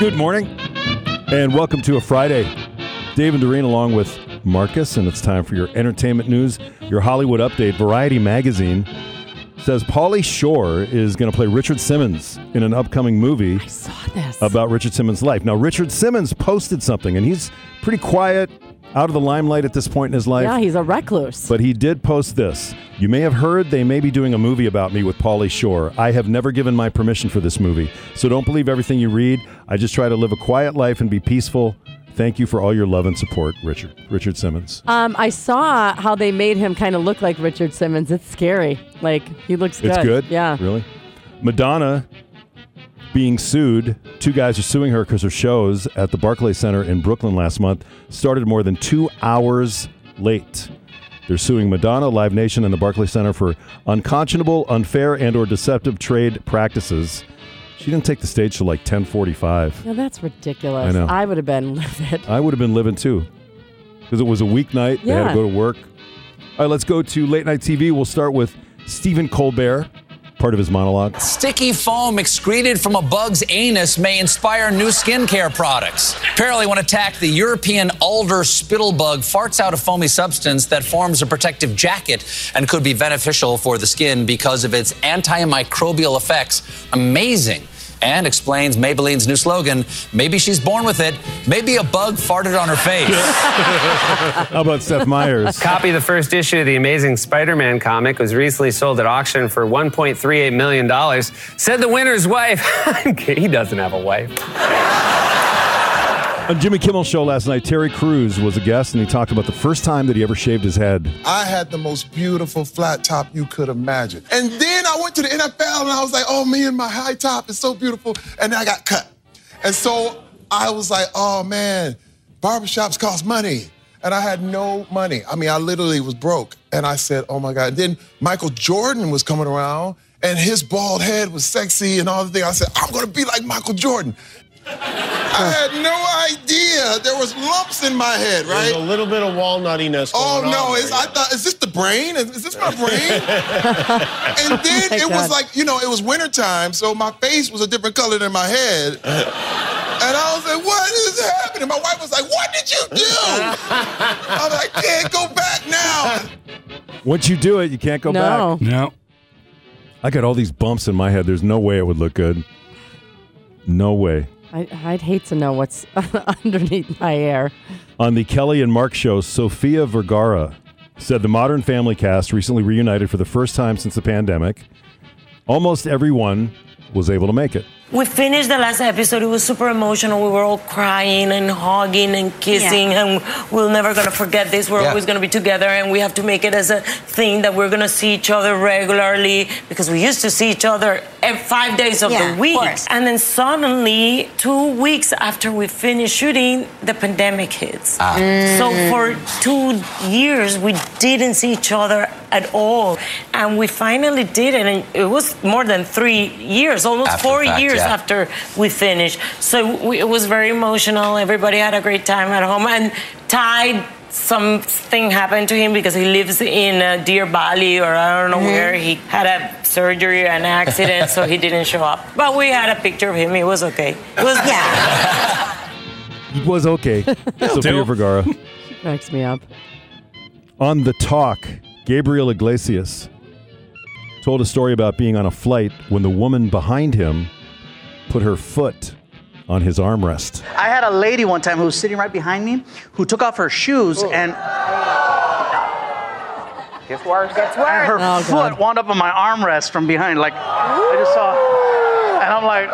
Good morning, and welcome to a Friday. Dave and Doreen along with Marcus, and it's time for your entertainment news, your Hollywood update. Variety magazine says Pauly Shore is going to play Richard Simmons in an upcoming movie Saw this. about Richard Simmons' life. Now, Richard Simmons posted something, and he's pretty quiet, out of the limelight at this point in his life. yeah, he's a recluse. But he did post this. You may have heard they may be doing a movie about me with Pauly Shore. I have never given my permission for this movie. So don't believe everything you read. I just try to live a quiet life and be peaceful. Thank you for all your love and support, Richard. Richard Simmons. um, I saw how they made him kind of look like Richard Simmons. It's scary. Like he looks good. It's good? Yeah. Really? Madonna being sued. Two guys are suing her because her shows at the Barclays Center in Brooklyn last month started more than two hours late. They're suing Madonna, Live Nation, and the Barclays Center for unconscionable, unfair, and or deceptive trade practices. She didn't take the stage till like 1045. Yeah, that's ridiculous. I know. I would have been livid. I would have been living too. Because it was a weeknight. Yeah. They had to go to work. All right, let's go to late night TV. We'll start with Stephen Colbert, part of his monologue. Sticky foam excreted from a bug's anus may inspire new skincare products. Apparently, when attacked, the European alder spittlebug farts out a foamy substance that forms a protective jacket and could be beneficial for the skin because of its antimicrobial effects. Amazing. And explains Maybelline's new slogan maybe she's born with it, maybe a bug farted on her face. How about Seth Meyers? Copy the first issue of the Amazing Spider-Man comic was recently sold at auction for 1.38 million dollars. Said the winner's wife. he doesn't have a wife. On Jimmy Kimmel's show last night, Terry Crews was a guest, and he talked about the first time that he ever shaved his head. I had the most beautiful flat top you could imagine. And then I went to the NFL and I was like, oh man, my high top is so beautiful. And then I got cut. And so I was like, oh man, barbershops cost money. And I had no money. I mean, I literally was broke. And I said, oh my God. And then Michael Jordan was coming around and his bald head was sexy and all the things. I said, I'm gonna be like Michael Jordan. I had no idea there was lumps in my head, right? There's a little bit of walnuttiness Oh going no! on. Is, I thought, is this the brain? Is, is this my brain? and then my it was God. like, you know, it was wintertime, so my face was a different color than my head. and I was like, what is happening? My wife was like, what did you do? I was like, I can't go back now. Once you do it, you can't go no. back. No. I got all these bumps in my head. There's no way it would look good. No way. I, I'd hate to know what's underneath my hair. On the Kelly and Mark show, Sofia Vergara said the Modern Family cast recently reunited for the first time since the pandemic. Almost everyone was able to make it. We finished the last episode. It was super emotional. We were all crying and hugging and kissing, and we're never gonna forget this. We're Yeah. always gonna be together, and we have to make it as a thing that we're gonna see each other regularly because we used to see each other five days of Yeah, the week. course. And then suddenly, two weeks after we finished shooting, the pandemic hits. Ah. So for two years, we didn't see each other at all, and we finally did it. And it was more than three years, almost After four fact, years yeah. after we finished. So we, it was very emotional. Everybody had a great time at home. And Ty, something happened to him because he lives in uh, Deer Valley or I don't know where. He had a surgery, an accident, so he didn't show up. But we had a picture of him. He was okay. It was Yeah. It was okay. Sofia Vergara. Cracks me up. On the talk, Gabriel Iglesias told a story about being on a flight when the woman behind him put her foot on his armrest. I had a lady one time who was sitting right behind me who took off her shoes and. Gets worse. Gets worse. And her Oh, foot wound up on my armrest from behind. Like, I just saw. And I'm like.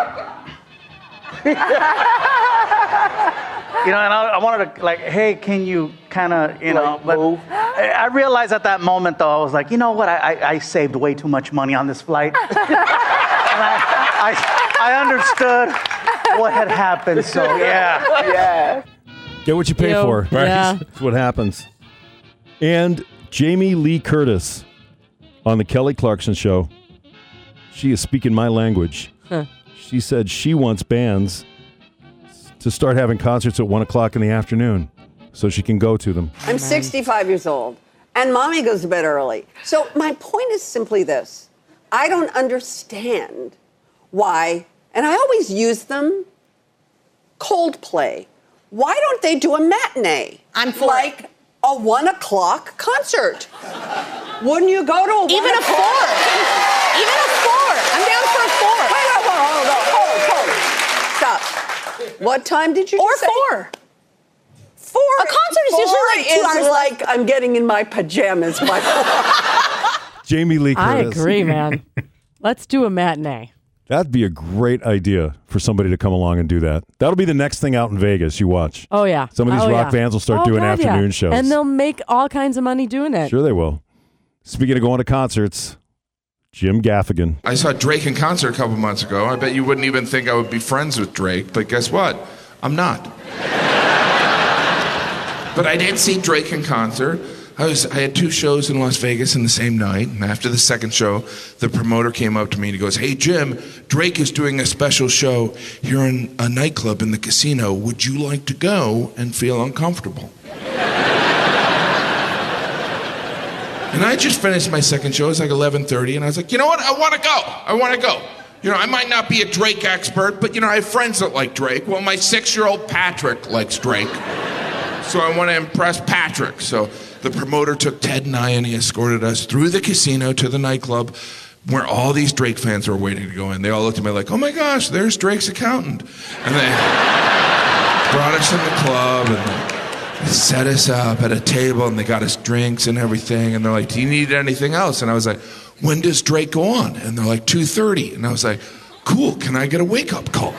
you know, and I, I wanted to, like, hey, can you kind of, you know, but I, I realized at that moment, though, I was like, you know what? I, I, I saved way too much money on this flight. and I, I, I understood what had happened. So, yeah. Yeah. Get what you pay Ew. for. Right. Yeah. That's what happens. And Jamie Lee Curtis on the Kelly Clarkson show. She is speaking my language. She said she wants bands to start having concerts at one o'clock in the afternoon so she can go to them. I'm 65 years old, and mommy goes to bed early. So my point is simply this I don't understand why, and I always use them Coldplay. Why don't they do a matinee? I'm for like a one o'clock concert. Wouldn't you go to a Even a o'clock? four. Even a four. I'm down for a four. Wait, wait, wait, hold on, hold, hold. Stop. What time did you Or just say? four. Four. A concert is four usually like two is hours like I'm getting in my pajamas by. Jamie Lee Curtis. I agree, man. Let's do a matinee. That'd be a great idea for somebody to come along and do that. That'll be the next thing out in Vegas. You watch. Oh yeah. Some of these Oh, rock yeah. bands will start Oh, doing God, yeah. afternoon shows. and they'll make all kinds of money doing it. Sure, they will. Speaking of going to concerts, Jim Gaffigan. I saw Drake in concert a couple months ago. I bet you wouldn't even think I would be friends with Drake, but guess what? I'm not. But I did see Drake in concert. I was I had two shows in Las Vegas in the same night, and after the second show, the promoter came up to me and he goes, "Hey Jim, Drake is doing a special show here in a nightclub in the casino. Would you like to go and feel uncomfortable?" And I just finished my second show. It was like 11:30, and I was like, you know what? I want to go. I want to go. You know, I might not be a Drake expert, but you know, I have friends that like Drake. Well, my six-year-old Patrick likes Drake, so I want to impress Patrick. So the promoter took Ted and I, and he escorted us through the casino to the nightclub. Where all these Drake fans were waiting to go in. They all looked at me like, oh my gosh, there's Drake's accountant. And they brought us in the club and set us up at a table and they got us drinks and everything. And they're like, do you need anything else? And I was like, when does Drake go on? And they're like, 2.30. And I was like, cool, can I get a wake-up call?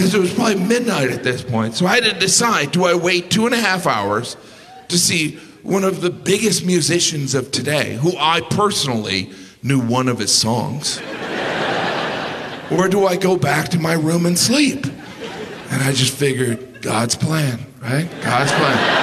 Because it was probably midnight at this point. So I had to decide, do I wait two and a half hours to see one of the biggest musicians of today, who I personally knew one of his songs? Or do I go back to my room and sleep? And I just figured, God's plan, right? God's plan.